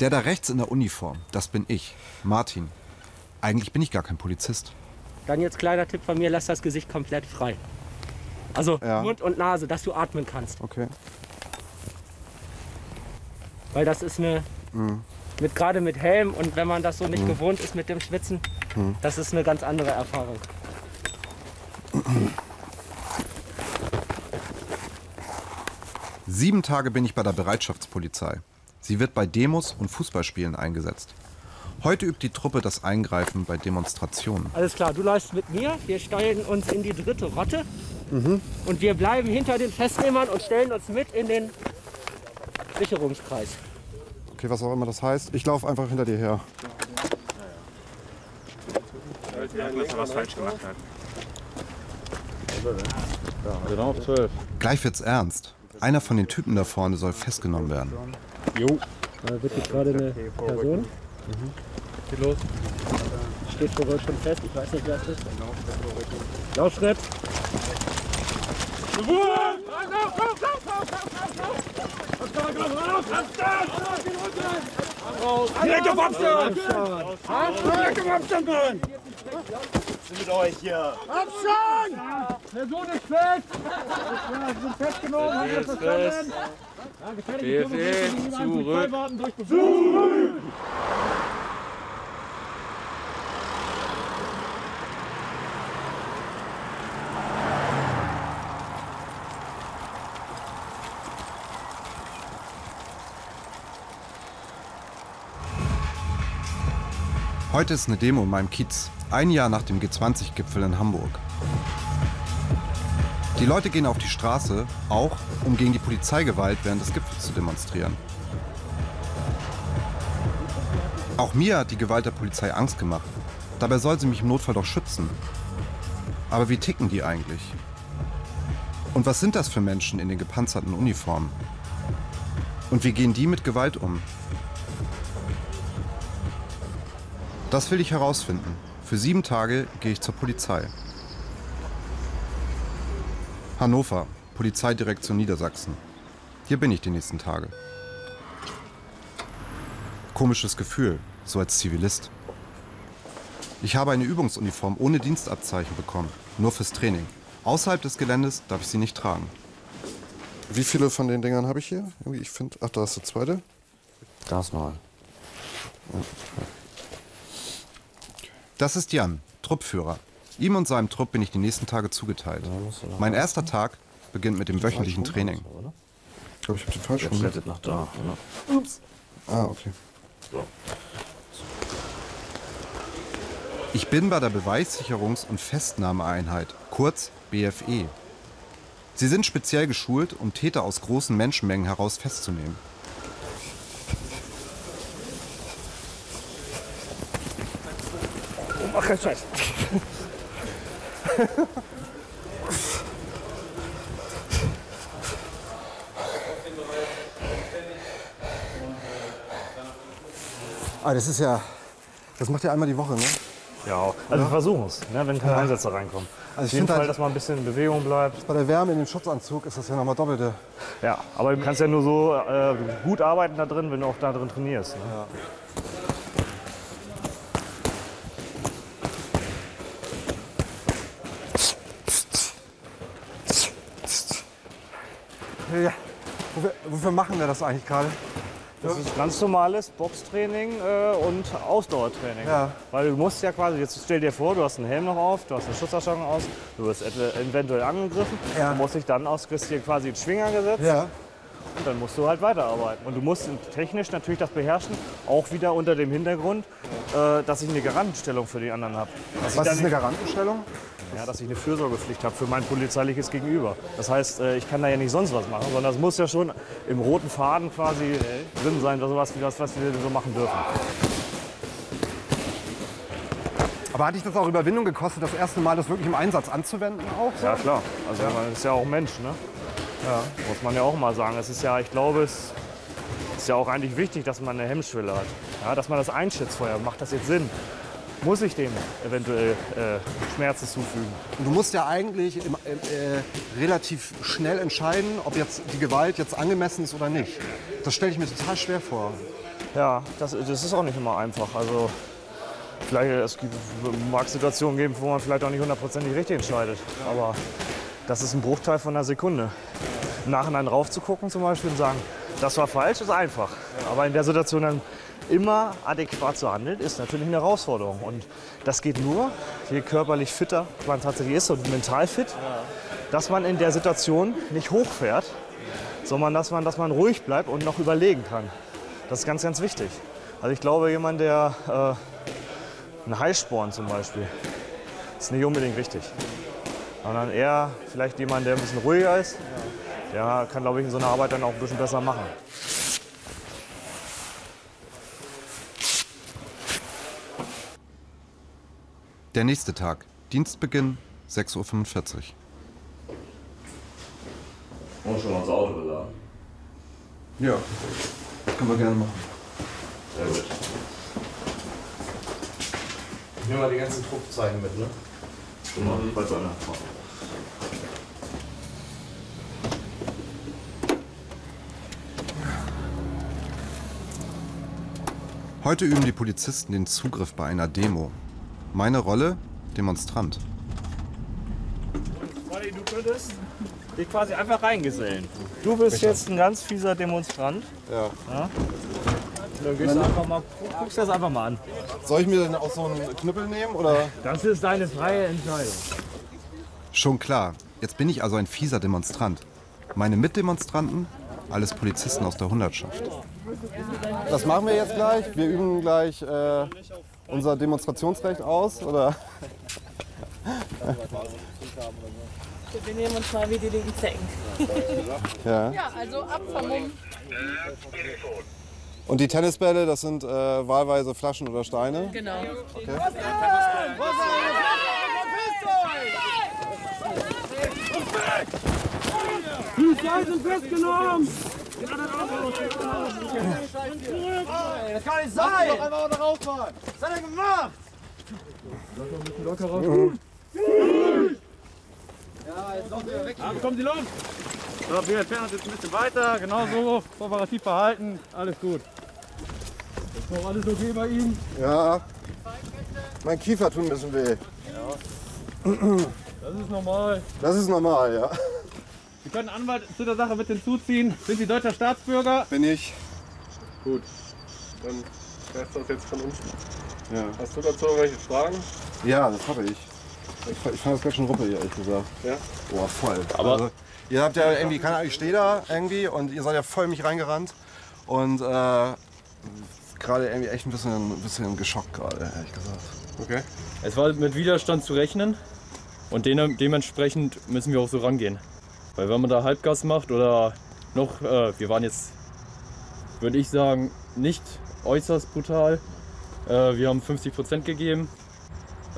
Der da rechts in der Uniform, das bin ich, Martin. Eigentlich bin ich gar kein Polizist. Dann jetzt kleiner Tipp von mir, lass das Gesicht komplett frei. Also Ja. Mund und Nase, dass du atmen kannst. Okay. Weil das ist eine, mit, gerade mit Helm und wenn man das so nicht gewohnt ist mit dem Schwitzen, das ist eine ganz andere Erfahrung. Sieben Tage bin ich bei der Bereitschaftspolizei. Sie wird bei Demos und Fußballspielen eingesetzt. Heute übt die Truppe das Eingreifen bei Demonstrationen. Alles klar, du läufst mit mir, wir steigen uns in die dritte Rotte und wir bleiben hinter den Festnehmern und stellen uns mit in den Sicherungskreis. Okay, was auch immer das heißt. Ich laufe einfach hinter dir her. Genau, auf 12. Gleich wird's ernst. Einer von den Typen da vorne soll festgenommen werden. Da wird jetzt gerade eine Person. Geht los. Steht vor Gold schon fest, ich weiß nicht, wer es ist. Laufschritt. Direkt auf Abstand! Direkt auf Abstand, Mann! mit euch hier. Abstand! Person ist fest! Ja, sie sind festgenommen, haben wir verstanden? Ja, gefährliche BFE, zurück. Polizeibeamten durchgeführt. Heute ist eine Demo in meinem Kiez. Ein Jahr nach dem G20-Gipfel in Hamburg. Die Leute gehen auf die Straße, auch um gegen die Polizeigewalt während des Gipfels zu demonstrieren. Auch mir hat die Gewalt der Polizei Angst gemacht. Dabei soll sie mich im Notfall doch schützen. Aber wie ticken die eigentlich? Und was sind das für Menschen in den gepanzerten Uniformen? Und wie gehen die mit Gewalt um? Das will ich herausfinden. Für sieben Tage gehe ich zur Polizei. Hannover, Polizeidirektion Niedersachsen. Hier bin ich die nächsten Tage. Komisches Gefühl, so als Zivilist. Ich habe eine Übungsuniform ohne Dienstabzeichen bekommen, nur fürs Training. Außerhalb des Geländes darf ich sie nicht tragen. Wie viele von den Dingern habe ich hier? Irgendwie, ich finde. Ach, da ist der zweite. Da ist noch. Das ist Jan, Truppführer. Ihm und seinem Trupp bin ich die nächsten Tage zugeteilt. Mein erster Tag beginnt mit dem wöchentlichen Training. Ich glaube, ich habe den falschen. ne? Klettet nach da. Oder? Ah, okay. Ich bin bei der Beweissicherungs- und Festnahmeeinheit, kurz BFE. Sie sind speziell geschult, um Täter aus großen Menschenmengen heraus festzunehmen. Mach keinen Scheiß. Ah, das ist ja. Das macht ja einmal die Woche, ne? Ja, also wir versuchen es, ne, wenn keine Einsätze reinkommen. Also Auf jeden find Fall, halt- dass man ein bisschen in Bewegung bleibt. Bei der Wärme in dem Schutzanzug ist das ja nochmal doppelte. Ja, aber du kannst ja nur so äh, gut arbeiten da drin, wenn du auch da drin trainierst. Ne? Ja. Wofür, wofür machen wir das eigentlich gerade? Das ist ganz normales Boxtraining äh, und Ausdauertraining. Ja. Weil du musst ja quasi, jetzt stell dir vor, du hast einen Helm noch auf, du hast eine Schutzausstattung aus, du wirst eventuell angegriffen, Ja. du musst dich dann aus, kriegst dir quasi einen Schwinger gesetzt Ja. und dann musst du halt weiterarbeiten. Und du musst technisch natürlich das beherrschen, auch wieder unter dem Hintergrund, äh, dass ich eine Garantenstellung für die anderen habe. Was ist eine Garantenstellung? Ja, dass ich eine Fürsorgepflicht habe für mein polizeiliches Gegenüber. Das heißt, äh, ich kann da ja nicht sonst was machen, sondern das muss ja schon im roten Faden quasi drin sein, was, was, was, was wir so machen dürfen. Aber hat dich das auch Überwindung gekostet, das erste Mal das wirklich im Einsatz anzuwenden auch? So? Ja, klar. Also man ist ja auch Mensch, ne? Ja. Muss man ja auch mal sagen. Es ist ja, ich glaube, es ist ja auch eigentlich wichtig, dass man eine Hemmschwelle hat. Ja, dass man das einschätzt vorher. Macht das jetzt Sinn? Muss ich dem eventuell äh, Schmerzen zufügen? Und du musst ja eigentlich im, im, äh, relativ schnell entscheiden, ob jetzt die Gewalt jetzt angemessen ist oder nicht. Das stelle ich mir total schwer vor. Ja, das, das ist auch nicht immer einfach. Also vielleicht es gibt, mag Situationen geben, wo man vielleicht auch nicht hundertprozentig richtig entscheidet. Aber das ist ein Bruchteil von einer Sekunde. Im Nachhinein raufzugucken zum Beispiel und sagen, das war falsch, ist einfach. Aber in der Situation dann immer adäquat zu handeln, ist natürlich eine Herausforderung. Und das geht nur, je körperlich fitter man tatsächlich ist und mental fit, dass man in der Situation nicht hochfährt, sondern dass man, dass man ruhig bleibt und noch überlegen kann. Das ist ganz, ganz wichtig. Also ich glaube, jemand, der äh, einen Heißsporn zum Beispiel, ist nicht unbedingt richtig. Sondern eher vielleicht jemand, der ein bisschen ruhiger ist, der kann, glaube ich, in so einer Arbeit dann auch ein bisschen besser machen. Der nächste Tag. Dienstbeginn 6.45 Uhr. Und schon mal ins Auto geladen. Ja, können wir gerne machen. Sehr gut. Ich nehme mal die ganzen Druckzeichen mit, ne? Guck mal, falls einer. Heute üben die Polizisten den Zugriff bei einer Demo. Meine Rolle? Demonstrant. Du könntest dich quasi einfach reingesellen. Du bist jetzt ein ganz fieser Demonstrant. Ja. Dann gehst du einfach mal, guckst das einfach mal an. Soll ich mir denn auch so einen Knüppel nehmen oder? Das ist deine freie Entscheidung. Schon klar. Jetzt bin ich also ein fieser Demonstrant. Meine Mitdemonstranten? Alles Polizisten aus der Hundertschaft. Das machen wir jetzt gleich. Wir üben gleich äh, unser Demonstrationsrecht aus, oder? Wir nehmen uns mal wie die linken Zecken. Ja. Ja, also ab vom. Und die Tennisbälle, das sind äh, wahlweise Flaschen oder Steine. Genau. Polizei sind festgenommen! Das kann nicht sein! Doch einfach noch rausfahren! Was hat er gemacht? Dann kommen Sie los! So, wir entfernen uns jetzt ein bisschen weiter, genau so, kooperativ verhalten, alles gut. Ist noch alles okay bei Ihnen? Ja. Mein Kiefer tut ein bisschen weh. Das ist normal. Das ist normal, ja. Sie können Anwalt zu der Sache mit hinzuziehen. Sind Sie deutscher Staatsbürger? Bin ich. Gut, dann wär's das jetzt von uns. Ja. Hast du dazu noch welche Fragen? Ja, das habe ich. Ich, ich fand das ganz schön ruppig, ehrlich gesagt. Ja? Boah, voll. Aber also, ihr habt ja irgendwie, keine Ahnung, ich stehe da irgendwie und ihr seid ja voll in mich reingerannt. Und äh, gerade irgendwie echt ein bisschen, ein bisschen geschockt gerade, ehrlich gesagt. Okay. Es war mit Widerstand zu rechnen und de dementsprechend müssen wir auch so rangehen. Weil wenn man da Halbgas macht oder noch, äh, wir waren jetzt, würde ich sagen, nicht äußerst brutal. Äh, wir haben 50% gegeben.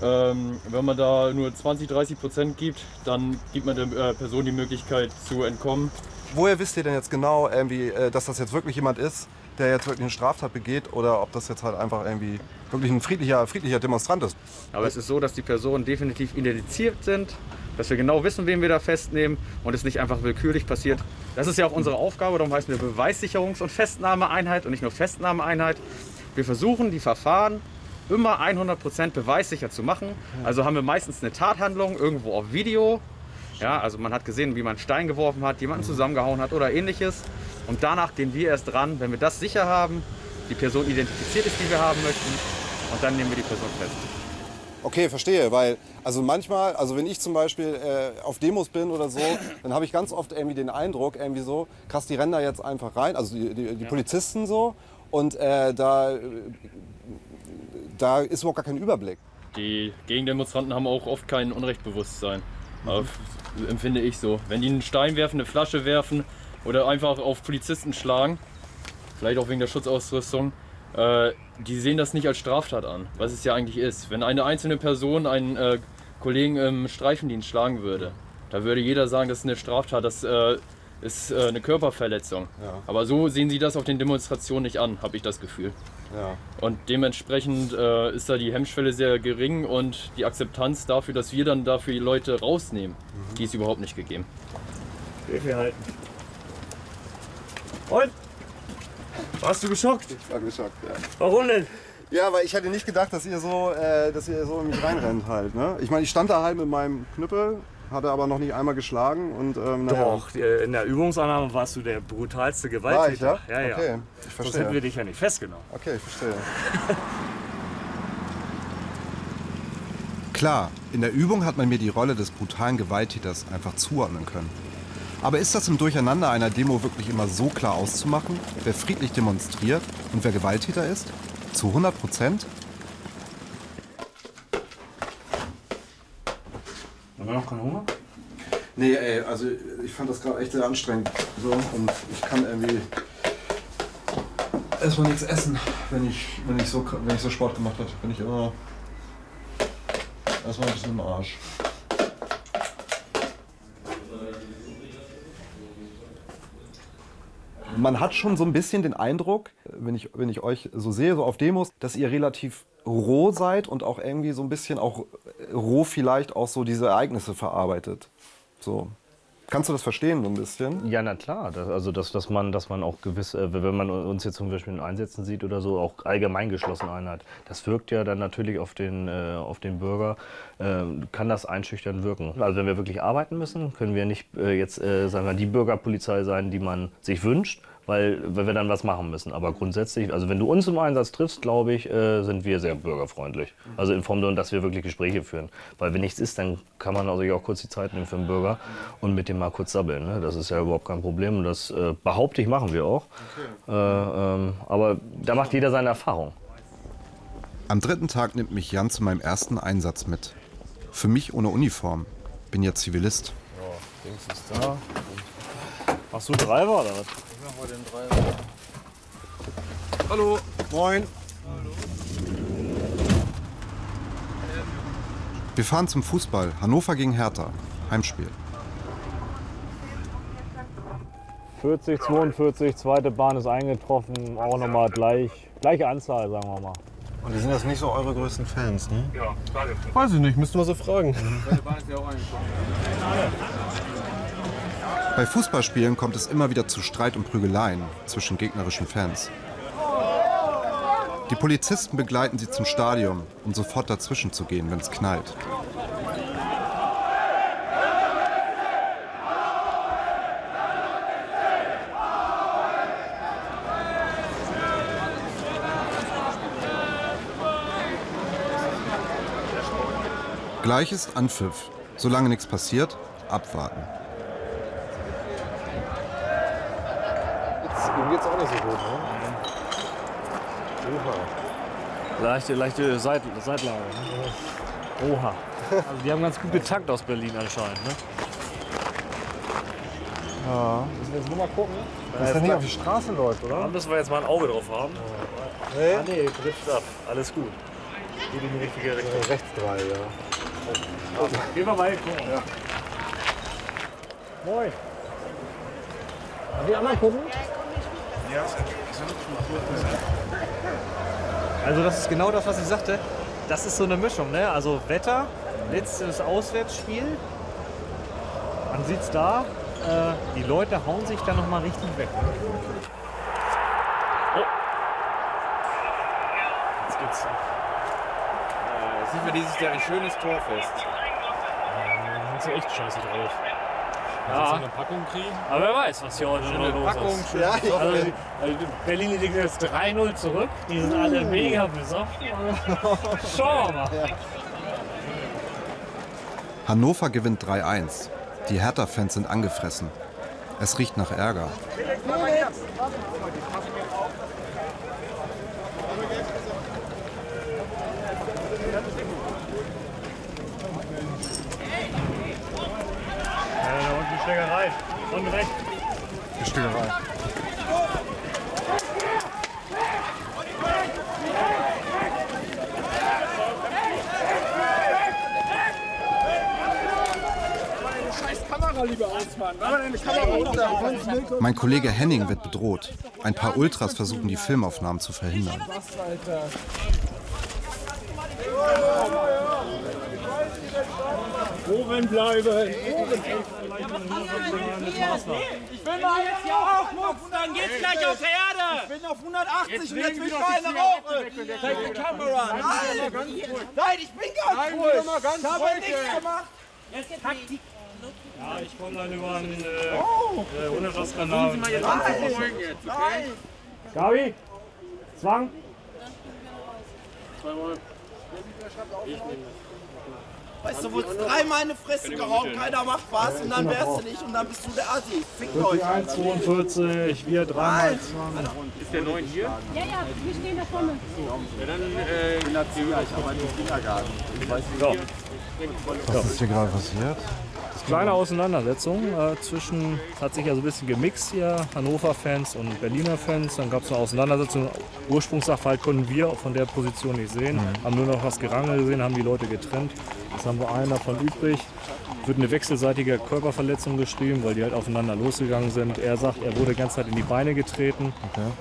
Ähm, wenn man da nur 20, 30% gibt, dann gibt man der äh, Person die Möglichkeit zu entkommen. Woher wisst ihr denn jetzt genau, irgendwie, äh, dass das jetzt wirklich jemand ist, der jetzt wirklich eine Straftat begeht oder ob das jetzt halt einfach irgendwie wirklich ein friedlicher, friedlicher Demonstrant ist? Aber es ist so, dass die Personen definitiv identifiziert sind, dass wir genau wissen, wen wir da festnehmen und es nicht einfach willkürlich passiert. Das ist ja auch unsere Aufgabe, darum heißen wir Beweissicherungs- und Festnahmeeinheit und nicht nur Festnahmeeinheit. Wir versuchen, die Verfahren immer 100% beweissicher zu machen. Also haben wir meistens eine Tathandlung irgendwo auf Video. Ja, also man hat gesehen, wie man Stein geworfen hat, jemanden zusammengehauen hat oder ähnliches. Und danach gehen wir erst dran, wenn wir das sicher haben, die Person identifiziert ist, die wir haben möchten. Und dann nehmen wir die Person fest. Okay, verstehe, weil also manchmal, also wenn ich zum Beispiel äh, auf Demos bin oder so, dann habe ich ganz oft irgendwie den Eindruck, irgendwie so, krass, die rennen da jetzt einfach rein, also die, die, die Polizisten so, und äh, da, da ist überhaupt gar kein Überblick. Die Gegendemonstranten haben auch oft kein Unrechtbewusstsein. Aber empfinde ich so. Wenn die einen Stein werfen, eine Flasche werfen oder einfach auf Polizisten schlagen, vielleicht auch wegen der Schutzausrüstung, äh, die sehen das nicht als Straftat an, was es ja eigentlich ist. Wenn eine einzelne Person einen äh, Kollegen im Streifendienst schlagen würde, da würde jeder sagen, das ist eine Straftat, das äh, ist äh, eine Körperverletzung. Ja. Aber so sehen sie das auf den Demonstrationen nicht an, habe ich das Gefühl. Ja. Und dementsprechend äh, ist da die Hemmschwelle sehr gering und die Akzeptanz dafür, dass wir dann dafür die Leute rausnehmen, die ist überhaupt nicht gegeben. Hilfe halten. Und? Warst du geschockt? Ich war geschockt, ja. Warum denn? Ja, weil ich hätte nicht gedacht, dass ihr so, äh, dass ihr so in mich reinrennt halt. Ne? Ich meine, ich stand da halt mit meinem Knüppel, hatte aber noch nicht einmal geschlagen und ähm, naja. Doch, äh, in der Übungsannahme warst du der brutalste Gewalttäter. War ich, ja? ja, ja. Okay, ich Sonst verstehe. hätten wir dich ja nicht festgenommen. Okay, ich verstehe. Klar, in der Übung hat man mir die Rolle des brutalen Gewalttäters einfach zuordnen können. Aber ist das im Durcheinander einer Demo wirklich immer so klar auszumachen, wer friedlich demonstriert und wer Gewalttäter ist? Zu 100 Prozent? Haben wir noch keinen Hunger? Nee, ey, also ich fand das gerade echt sehr anstrengend. So, und ich kann irgendwie erstmal nichts essen, wenn ich, wenn ich, so, wenn ich so Sport gemacht habe. Bin ich immer erstmal ein bisschen im Arsch. Man hat schon so ein bisschen den Eindruck, wenn ich, wenn ich euch so sehe, so auf Demos, dass ihr relativ roh seid und auch irgendwie so ein bisschen auch roh vielleicht auch so diese Ereignisse verarbeitet. So. Kannst du das verstehen so ein bisschen? Ja, na klar. Das, also, dass, dass, man, dass man auch gewiss, äh, wenn man uns jetzt zum Beispiel in Einsätzen sieht oder so, auch allgemein geschlossen Einheit. Das wirkt ja dann natürlich auf den, äh, auf den Bürger, äh, kann das einschüchtern wirken. Also, wenn wir wirklich arbeiten müssen, können wir nicht äh, jetzt, äh, sagen wir, die Bürgerpolizei sein, die man sich wünscht, weil, weil wir dann was machen müssen. Aber grundsätzlich, also wenn du uns im Einsatz triffst, glaube ich, äh, sind wir sehr bürgerfreundlich. Also in Form, dass wir wirklich Gespräche führen. Weil wenn nichts ist, dann kann man also auch kurz die Zeit nehmen für den Bürger und mit dem mal kurz sabbeln. Ne? Das ist ja überhaupt kein Problem und das äh, behaupte ich, machen wir auch. Äh, ähm, aber da macht jeder seine Erfahrung. Am dritten Tag nimmt mich Jan zu meinem ersten Einsatz mit. Für mich ohne Uniform. Bin ja Zivilist. Ja, Dings ist da. Machst du Treiber oder was? Mal den Treiber. Hallo. Moin. Wir fahren zum Fußball. Hannover gegen Hertha. Heimspiel. 40, 42, zweite Bahn ist eingetroffen, auch nochmal gleich, gleiche Anzahl, sagen wir mal. Und die sind jetzt nicht so eure größten Fans, ne? Ja, Weiß ich nicht, müssten wir so fragen. Bei Fußballspielen kommt es immer wieder zu Streit und Prügeleien zwischen gegnerischen Fans. Die Polizisten begleiten sie zum Stadion, um sofort dazwischen zu gehen, wenn es knallt. Gleich ist Anpfiff. Solange nichts passiert, abwarten. Ihm geht's auch nicht so gut, ne? Leichte, leichte Seit Seitlage. Ne? Oha. Also die haben ganz gut getakt aus Berlin anscheinend. Ne? Ja. Müssen wir jetzt nur mal gucken, Ja, dass er nicht auf die Straße läuft, oder? Da müssen wir jetzt mal ein Auge drauf haben. Nee? Ah, nee, trifft ab. Alles gut. Geht in die richtige Richtung. Rechts drei, ja. Gehen wir mal gucken. Ja. Moin. Die anderen gucken? Also das ist genau das, was ich sagte. Das ist so eine Mischung, ne? Also Wetter, letztes Auswärtsspiel. Man sieht's da. Äh, die Leute hauen sich da noch mal richtig weg. Ne? Oh. Jetzt geht's. Äh, sieht man dieses Jahr ein schönes Torfest. Sind sie echt scheiße drauf. Ja. so eine Packung kriegen. Aber wer weiß, was hier heute noch los Packung, ist. schöne also, also Berlin liegt jetzt 3-0 zurück. Die sind alle mega besoffen. Schauen wir mal. Hannover gewinnt 3-1. Die Hertha-Fans sind angefressen. Es riecht nach Ärger. Ja, da unten die Schlägerei. Und rechts. Die Stickerei. Scheiß Kamera lieber ausfahren. War da eine Kamera runter? Mein Kollege Henning wird bedroht. Ein paar Ultras versuchen die Filmaufnahmen zu verhindern. Oben bleiben. Ich will mal jetzt hier aufmucken, dann geht's gleich auf Erde. Ich bin auf 180 Jetzt und jetzt will weg, wenn der Zeig die Kamera. Nein, nein, ich bin ganz ruhig. ganz Ich habe nichts gemacht. Taktik. Ja, ich komme dann über einen äh, Oh. äh, Hundertschaftskanal. Sie mal jetzt Nein. beruhigen jetzt, okay? Gabi, Zwang. Weißt du, du wurdest dreimal in die Fresse gehauen, keiner macht was und dann wärst du nicht und dann bist du der Assi. Fickt euch. 1,42, wir dreimal. Ist der neun hier? Ja, ja, wir stehen da vorne. Ja, dann äh, bin ich aber im Kindergarten. Ich weiß nicht. So. Was ist hier gerade passiert? Kleine Auseinandersetzung äh, zwischen, hat sich ja so ein bisschen gemixt hier, Hannover-Fans und Berliner-Fans. Dann gab es eine Auseinandersetzung. Ursprungssachverhalt konnten wir von der Position nicht sehen. Mhm. Haben nur noch das Gerangel gesehen, haben die Leute getrennt. Jetzt haben wir einen davon übrig. Wird eine wechselseitige Körperverletzung geschrieben, weil die halt aufeinander losgegangen sind. Er sagt, er wurde die ganze Zeit in die Beine getreten.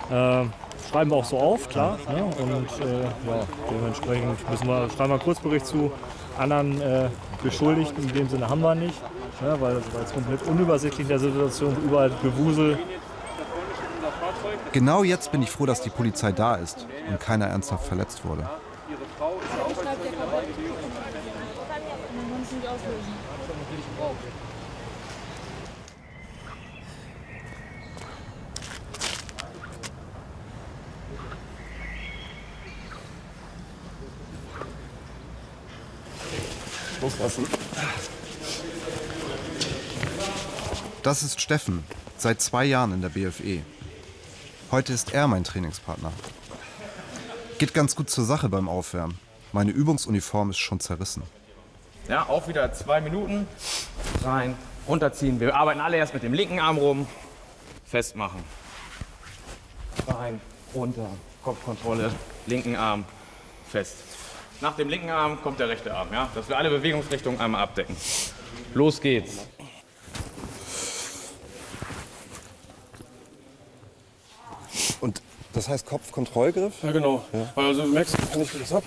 Äh, schreiben wir auch so auf, klar. Ne? Und äh, ja, dementsprechend müssen wir, schreiben wir einen Kurzbericht zu. Anderen äh, Beschuldigten in dem Sinne haben wir nicht, ne? weil weil es komplett unübersichtlich in der Situation, überall Gewusel. Genau jetzt bin ich froh, dass die Polizei da ist und keiner ernsthaft verletzt wurde. Ihre Frau ist auch Schreibt der kaputt. Und dann kannst du nicht auslösen. Loslassen. Das ist Steffen, seit zwei Jahren in der BFE. Heute ist er mein Trainingspartner. Geht ganz gut zur Sache beim Aufwärmen. Meine Übungsuniform ist schon zerrissen. Ja, auch wieder zwei Minuten. Rein, runterziehen. Wir arbeiten alle erst mit dem linken Arm rum. Festmachen. Rein, runter, Kopfkontrolle, linken Arm fest. Nach dem linken Arm kommt der rechte Arm, ja? Dass wir alle Bewegungsrichtungen einmal abdecken. Los geht's. Und das heißt Kopfkontrollgriff? Ja, genau. Weil also du merkst, wenn ich das hab,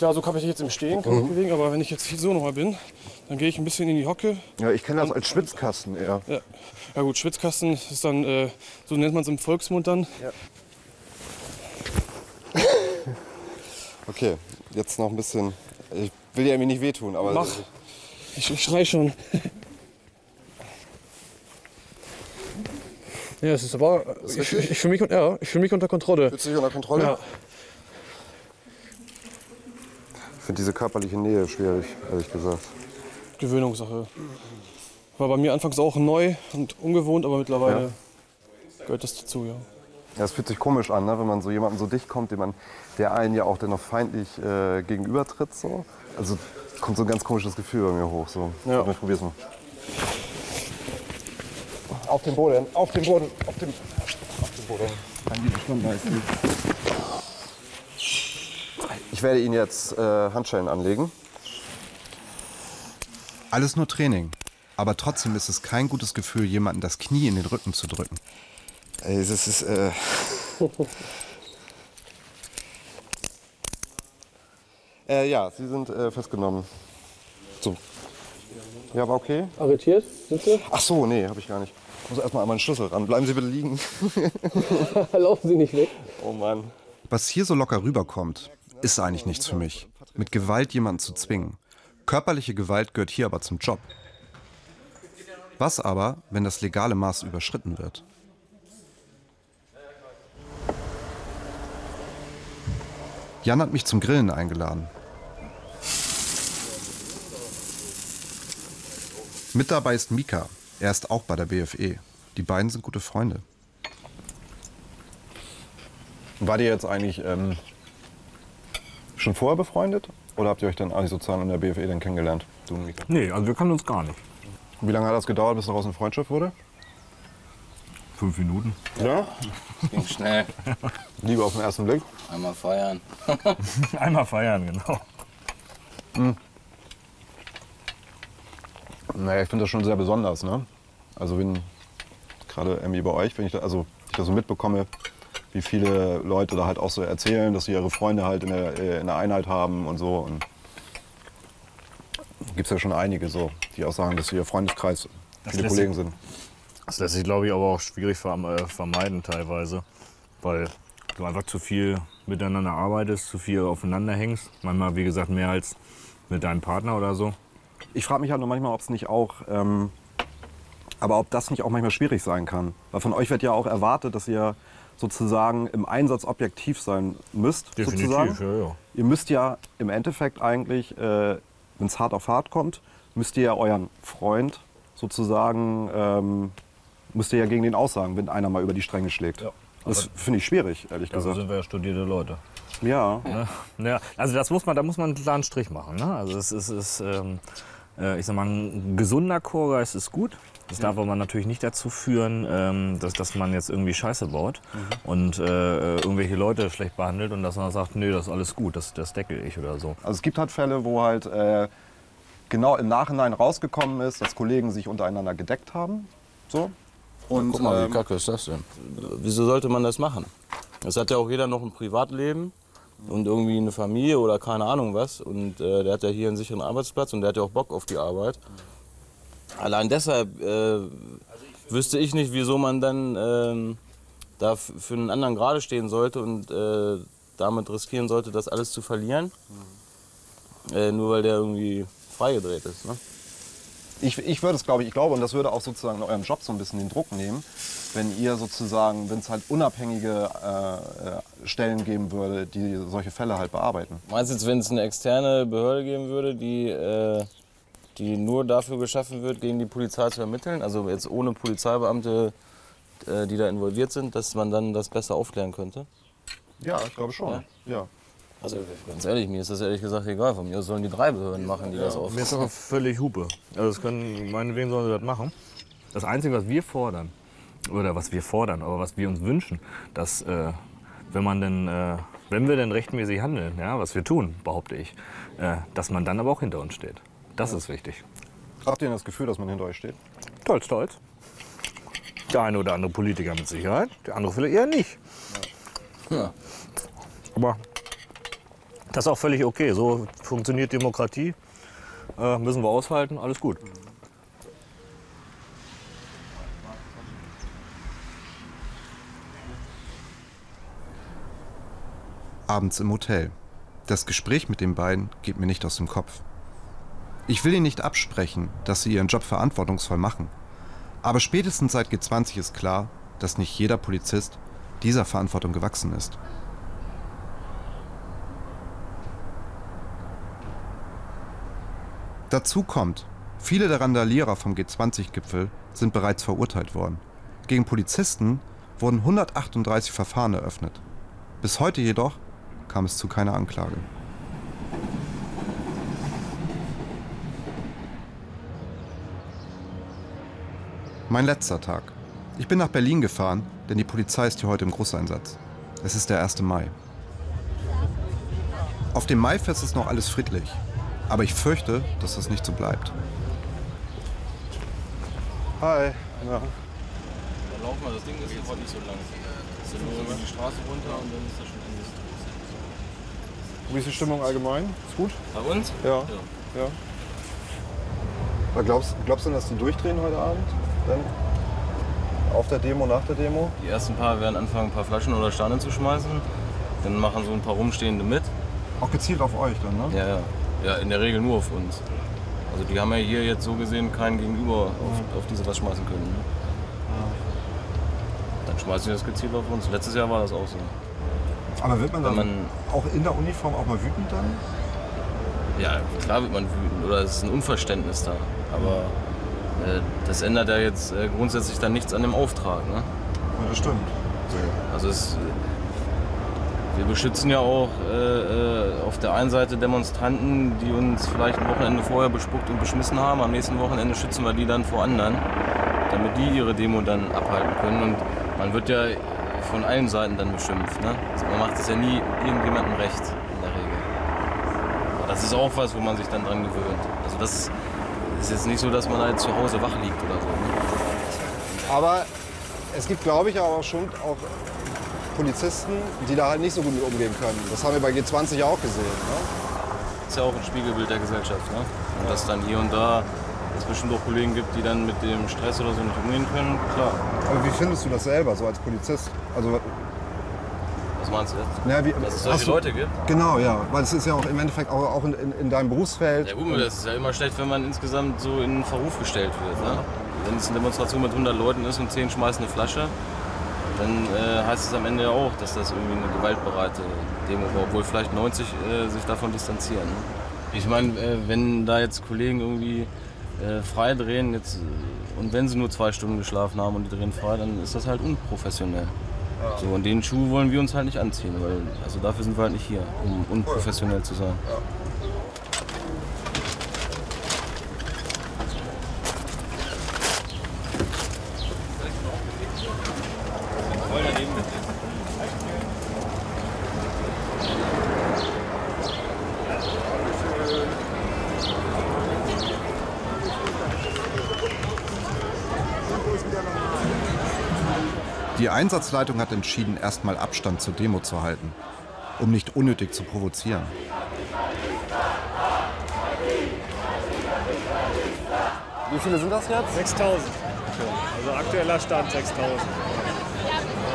klar, so kann ich jetzt im Stehen kann Mhm. bewegen, aber wenn ich jetzt so nochmal bin, dann gehe ich ein bisschen in die Hocke. Ja, ich kenne das als Schwitzkasten eher. Ja, ja gut, Schwitzkasten ist dann, äh, so nennt man es im Volksmund dann. Ja. Okay, jetzt noch ein bisschen. Ich will dir irgendwie nicht wehtun, aber. Mach. Ich, ich schrei schon. ja, es ist aber. Ist ich, ich, fühle mich, ja, ich fühl mich unter Kontrolle. Fühlst du dich unter Kontrolle? Ja. Ich finde diese körperliche Nähe schwierig, ehrlich gesagt. Gewöhnungssache. War bei mir anfangs auch neu und ungewohnt, aber mittlerweile gehört das dazu, ja. Ja, es fühlt sich komisch an, ne? wenn man so jemandem so dicht kommt, dem man, der einen ja auch dann noch feindlich äh, gegenübertritt. So. Also kommt so ein ganz komisches Gefühl bei mir hoch. So. Ja. Ich probier's mal. Auf den Boden, auf den Boden, auf den, auf den Boden. An die Stunde heißt Ich werde Ihnen jetzt äh, Handschellen anlegen. Alles nur Training. Aber trotzdem ist es kein gutes Gefühl, jemanden das Knie in den Rücken zu drücken. Ey, das ist. Äh äh, ja, Sie sind äh, festgenommen. So. Ja, war okay? Arretiert? Sind Sie? Ach so, nee, habe ich gar nicht. Ich muss erstmal an meinen Schlüssel ran. Bleiben Sie bitte liegen. Laufen Sie nicht weg. Oh Mann. Was hier so locker rüberkommt, ist eigentlich nichts für mich. Mit Gewalt jemanden zu zwingen. Körperliche Gewalt gehört hier aber zum Job. Was aber, wenn das legale Maß überschritten wird? Jan hat mich zum Grillen eingeladen. Mit dabei ist Mika. Er ist auch bei der BFE. Die beiden sind gute Freunde. War ihr jetzt eigentlich ähm, schon vorher befreundet? Oder habt ihr euch dann eigentlich sozusagen in der BFE dann kennengelernt? Du und Mika? Nee, also wir kannten uns gar nicht. Wie lange hat das gedauert, bis daraus eine Freundschaft wurde? Fünf Minuten. Ja? Ging schnell. Liebe auf den ersten Blick? Einmal feiern. Einmal feiern, genau. Hm. Naja, ich finde das schon sehr besonders. Ne? Also wenn, gerade irgendwie bei euch, wenn ich, da, also, ich das so mitbekomme, wie viele Leute da halt auch so erzählen, dass sie ihre Freunde halt in der, äh, in der Einheit haben und so. Und gibt es ja schon einige so, die auch sagen, dass sie ihr Freundeskreis Das viele Kollegen sich- sind. Das lässt sich, glaube ich, aber auch schwierig äh, vermeiden teilweise. weil du einfach zu viel miteinander arbeitest, zu viel aufeinander hängst. Manchmal, wie gesagt, mehr als mit deinem Partner oder so. Ich frage mich halt nur manchmal, ob es nicht auch, ähm, aber ob das nicht auch manchmal schwierig sein kann. Weil von euch wird ja auch erwartet, dass ihr sozusagen im Einsatz objektiv sein müsst. Definitiv, sozusagen. ja, ja. Ihr müsst ja im Endeffekt eigentlich, äh, wenn es hart auf hart kommt, müsst ihr ja euren Freund sozusagen, ähm, müsst ihr ja gegen den aussagen, wenn einer mal über die Stränge schlägt. das aber- finde ich schwierig, ehrlich gesagt. sind wir ja studierte Leute. Ja. Ne? Ja, also das muss man, da muss man einen klaren Strich machen. Ne? Also es ist, ist ähm, äh, ich sag mal, ein gesunder Chorgeist ist gut. Das darf aber natürlich nicht dazu führen, ähm, dass, dass man jetzt irgendwie Scheiße baut und äh, irgendwelche Leute schlecht behandelt und dass man sagt, nee, das ist alles gut, das, das deckel ich oder so. Also es gibt halt Fälle, wo halt äh, genau im Nachhinein rausgekommen ist, dass Kollegen sich untereinander gedeckt haben. So. Und Guck mal, ähm, wie kacke ist das denn? Wieso sollte man das machen? Es hat ja auch jeder noch ein Privatleben und irgendwie eine Familie oder keine Ahnung was. Und äh, der hat ja hier einen sicheren Arbeitsplatz und der hat ja auch Bock auf die Arbeit. Allein deshalb äh, wüsste ich nicht, wieso man dann ähm, da für einen anderen gerade stehen sollte und äh, damit riskieren sollte, das alles zu verlieren. Äh, nur weil der irgendwie freigedreht ist. Ne? Ich, ich würde es, glaube ich, ich glaube, und das würde auch sozusagen in eurem Job so ein bisschen den Druck nehmen, wenn ihr sozusagen, wenn es halt unabhängige äh, äh, Stellen geben würde, die solche Fälle halt bearbeiten. Meinst du jetzt, wenn es eine externe Behörde geben würde, die, äh, die nur dafür geschaffen wird, gegen die Polizei zu ermitteln, also jetzt ohne Polizeibeamte, äh, die da involviert sind, dass man dann das besser aufklären könnte? Ja, ich glaube schon. Ja? Ja. Also ganz ehrlich, mir ist das ehrlich gesagt egal. Von mir aus sollen die drei Behörden machen, die das auf. Mir ist doch völlig Hupe. Also das können, meinetwegen sollen sie das machen. Das Einzige, was wir fordern, oder was wir fordern, aber was wir uns wünschen, dass äh, wenn man denn, äh, wenn wir denn rechtmäßig handeln, ja, was wir tun, behaupte ich, äh, dass man dann aber auch hinter uns steht. Das ist wichtig. Habt ihr denn das Gefühl, dass man hinter euch steht? Stolz, stolz. Der eine oder andere Politiker mit Sicherheit, der andere vielleicht eher nicht. Ja. Aber das ist auch völlig okay. So funktioniert Demokratie. Äh, müssen wir aushalten, alles gut. Abends im Hotel. Das Gespräch mit den beiden geht mir nicht aus dem Kopf. Ich will ihnen nicht absprechen, dass sie ihren Job verantwortungsvoll machen. Aber spätestens seit G20 ist klar, dass nicht jeder Polizist dieser Verantwortung gewachsen ist. Dazu kommt, viele der Randalierer vom G20-Gipfel sind bereits verurteilt worden. Gegen Polizisten wurden 138 Verfahren eröffnet. Bis heute jedoch kam es zu keiner Anklage. Mein letzter Tag. Ich bin nach Berlin gefahren, denn die Polizei ist hier heute im Großeinsatz. Es ist der 1. Mai. Auf dem Maifest ist noch alles friedlich, aber ich fürchte, dass das nicht so bleibt. Hi. Ja. Dann laufen wir, das Ding ist jetzt nicht so lang. Das ist nur über die Straße runter und dann ist das schon Ende. Wie ist die Stimmung allgemein? Ist gut? Bei uns? Ja. ja. Aber glaubst, glaubst du, dass die durchdrehen heute Abend? Dann? Auf der Demo, nach der Demo? Die ersten paar werden anfangen, ein paar Flaschen oder Steine zu schmeißen. Dann machen so ein paar Rumstehende mit. Auch gezielt auf euch dann, ne? Ja, ja. Ja, in der Regel nur auf uns. Also die haben ja hier jetzt so gesehen keinen Gegenüber, auf, auf die sie was schmeißen können. Ne? Dann schmeißen sie das gezielt auf uns. Letztes Jahr war das auch so. Aber wird man dann man- auch in der Uniform auch mal wütend dann? Ja, klar wird man wütend oder es ist ein Unverständnis da. Aber das ändert ja jetzt äh, grundsätzlich dann nichts an dem Auftrag. Ne? Ja, das stimmt. Also es, wir beschützen ja auch äh, äh, auf der einen Seite Demonstranten, die uns vielleicht ein Wochenende vorher bespuckt und beschmissen haben. Am nächsten Wochenende schützen wir die dann vor anderen, damit die ihre Demo dann abhalten können. Und man wird ja von allen Seiten dann beschimpft. Ne? Also man macht es ja nie irgendjemandem recht in der Regel. Aber das ist auch was, wo man sich dann dran gewöhnt. Also das ist jetzt nicht so, dass man da jetzt zu Hause wach liegt oder so. Ne? Aber es gibt, glaube ich, aber auch schon auch Polizisten, die da halt nicht so gut mit umgehen können. Das haben wir bei G20 ja auch gesehen. Ne? ist ja auch ein Spiegelbild der Gesellschaft. Ne? Und dass dann hier und da es bestimmt auch Kollegen gibt, die dann mit dem Stress oder so nicht umgehen können, klar. Aber wie findest du das selber, so als Polizist? Also meinst du jetzt? Ja, wie, Dass es solche du- Leute gibt? Genau, ja. Weil es ist ja auch im Endeffekt auch, auch in, in, in deinem Berufsfeld. Ja gut, das ist ja immer schlecht, wenn man insgesamt so in Verruf gestellt wird. Ne? Wenn es eine Demonstration mit 100 Leuten ist und 10 schmeißen eine Flasche, dann äh, heißt es am Ende ja auch, dass das irgendwie eine gewaltbereite Demo war, obwohl vielleicht 90 äh, sich davon distanzieren. Ne? Ich meine, äh, wenn da jetzt Kollegen irgendwie äh, frei drehen jetzt, und wenn sie nur zwei Stunden geschlafen haben und die drehen frei, dann ist das halt unprofessionell. So, und den Schuh wollen wir uns halt nicht anziehen, weil also dafür sind wir halt nicht hier, um unprofessionell zu sein. Die Einsatzleitung hat entschieden, erstmal Abstand zur Demo zu halten, um nicht unnötig zu provozieren. Wie viele sind das jetzt? 6000. Also aktueller Stand 6000.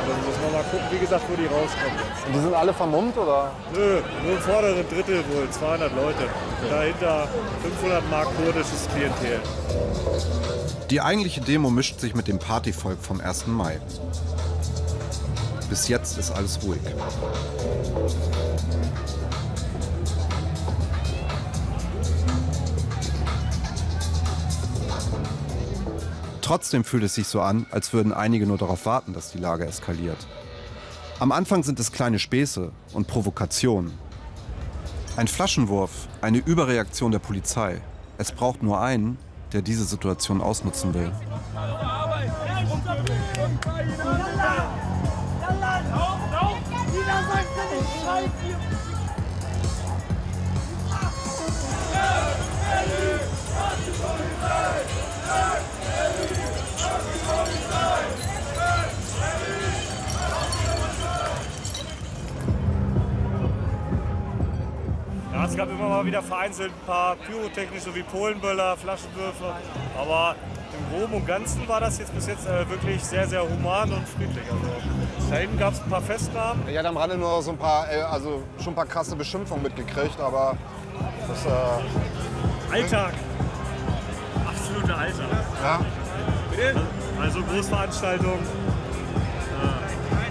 Dann müssen wir mal gucken, wie gesagt, wo die rauskommen. jetzt. Und die sind alle vermummt oder? Nö, nur im vorderen Drittel wohl, 200 Leute. Dahinter 500 Mark kurdisches Klientel. Die eigentliche Demo mischt sich mit dem Partyvolk vom 1. Mai. Bis jetzt ist alles ruhig. Trotzdem fühlt es sich so an, als würden einige nur darauf warten, dass die Lage eskaliert. Am Anfang sind es kleine Späße und Provokationen. Ein Flaschenwurf, eine Überreaktion der Polizei. Es braucht nur einen, der diese Situation ausnutzen will. Ja, es gab immer mal wieder vereinzelt ein paar pyrotechnische wie Polenböller, Flaschenwürfe. Aber im Groben und Ganzen war das jetzt bis jetzt äh, wirklich sehr, sehr human und friedlich. Also, da hinten gab es ein paar Festnahmen. Ich hatte am Rande nur so ein paar, äh, also schon ein paar krasse Beschimpfungen mitgekriegt, aber das. Äh, Alltag. Absoluter Alltag. Ja. Also Großveranstaltung. Äh,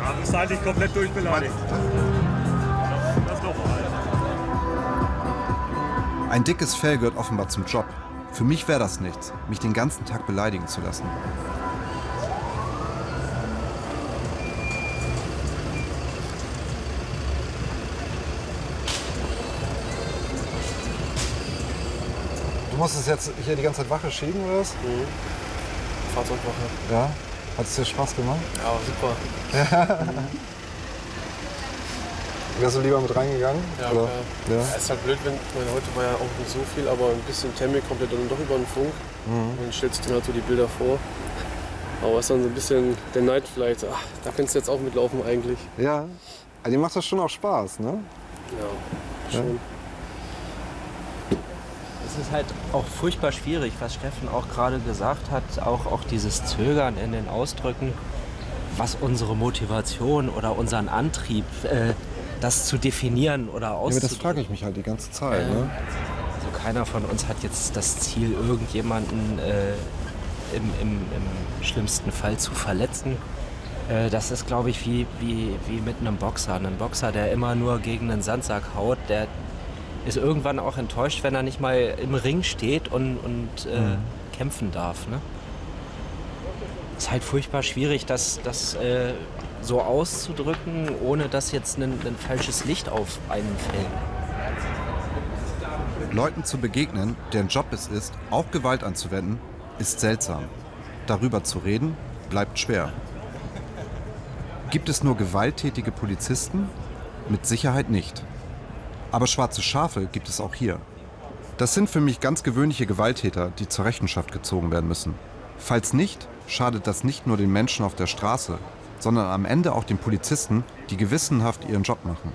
ja, bist eigentlich komplett durchbeleidigt. Das, das ist doch Alltag. Ein dickes Fell gehört offenbar zum Job. Für mich wäre das nichts, mich den ganzen Tag beleidigen zu lassen. Du musstest jetzt hier die ganze Zeit Wache schieben oder was? Mhm. Fahrzeugwache. Ja. Hat es dir Spaß gemacht? Ja, super. Ja. Wärst du lieber mit reingegangen? Ja, oder? klar. Ja. Es ist halt blöd, wenn, meine, heute war ja auch nicht so viel, aber ein bisschen Termik kommt ja dann doch über den Funk. Mhm. Stellt sich dann halt so die Bilder vor. Aber es ist dann so ein bisschen der Neid vielleicht. Ach, da könntest du jetzt auch mitlaufen eigentlich. Ja. Also dir macht das schon auch Spaß, ne? Ja, schon. Es ist halt auch furchtbar schwierig, was Steffen auch gerade gesagt hat, auch, auch dieses Zögern in den Ausdrücken, was unsere Motivation oder unseren Antrieb, äh, das zu definieren oder Ja, auszudrücken. das frage ich mich halt die ganze Zeit. Ne? Also keiner von uns hat jetzt das Ziel, irgendjemanden äh, im, im, im schlimmsten Fall zu verletzen. Äh, das ist, glaube ich, wie, wie, wie mit einem Boxer. Ein Boxer, der immer nur gegen einen Sandsack haut, der ist irgendwann auch enttäuscht, wenn er nicht mal im Ring steht und, und äh, Mhm. kämpfen darf. Ne? Ist halt furchtbar schwierig, das, das äh, so auszudrücken, ohne dass jetzt ein, ein falsches Licht auf einen fällt. Leuten zu begegnen, deren Job es ist, auch Gewalt anzuwenden, ist seltsam. Darüber zu reden, bleibt schwer. Gibt es nur gewalttätige Polizisten? Mit Sicherheit nicht. Aber schwarze Schafe gibt es auch hier. Das sind für mich ganz gewöhnliche Gewalttäter, die zur Rechenschaft gezogen werden müssen. Falls nicht, schadet das nicht nur den Menschen auf der Straße, sondern am Ende auch den Polizisten, die gewissenhaft ihren Job machen.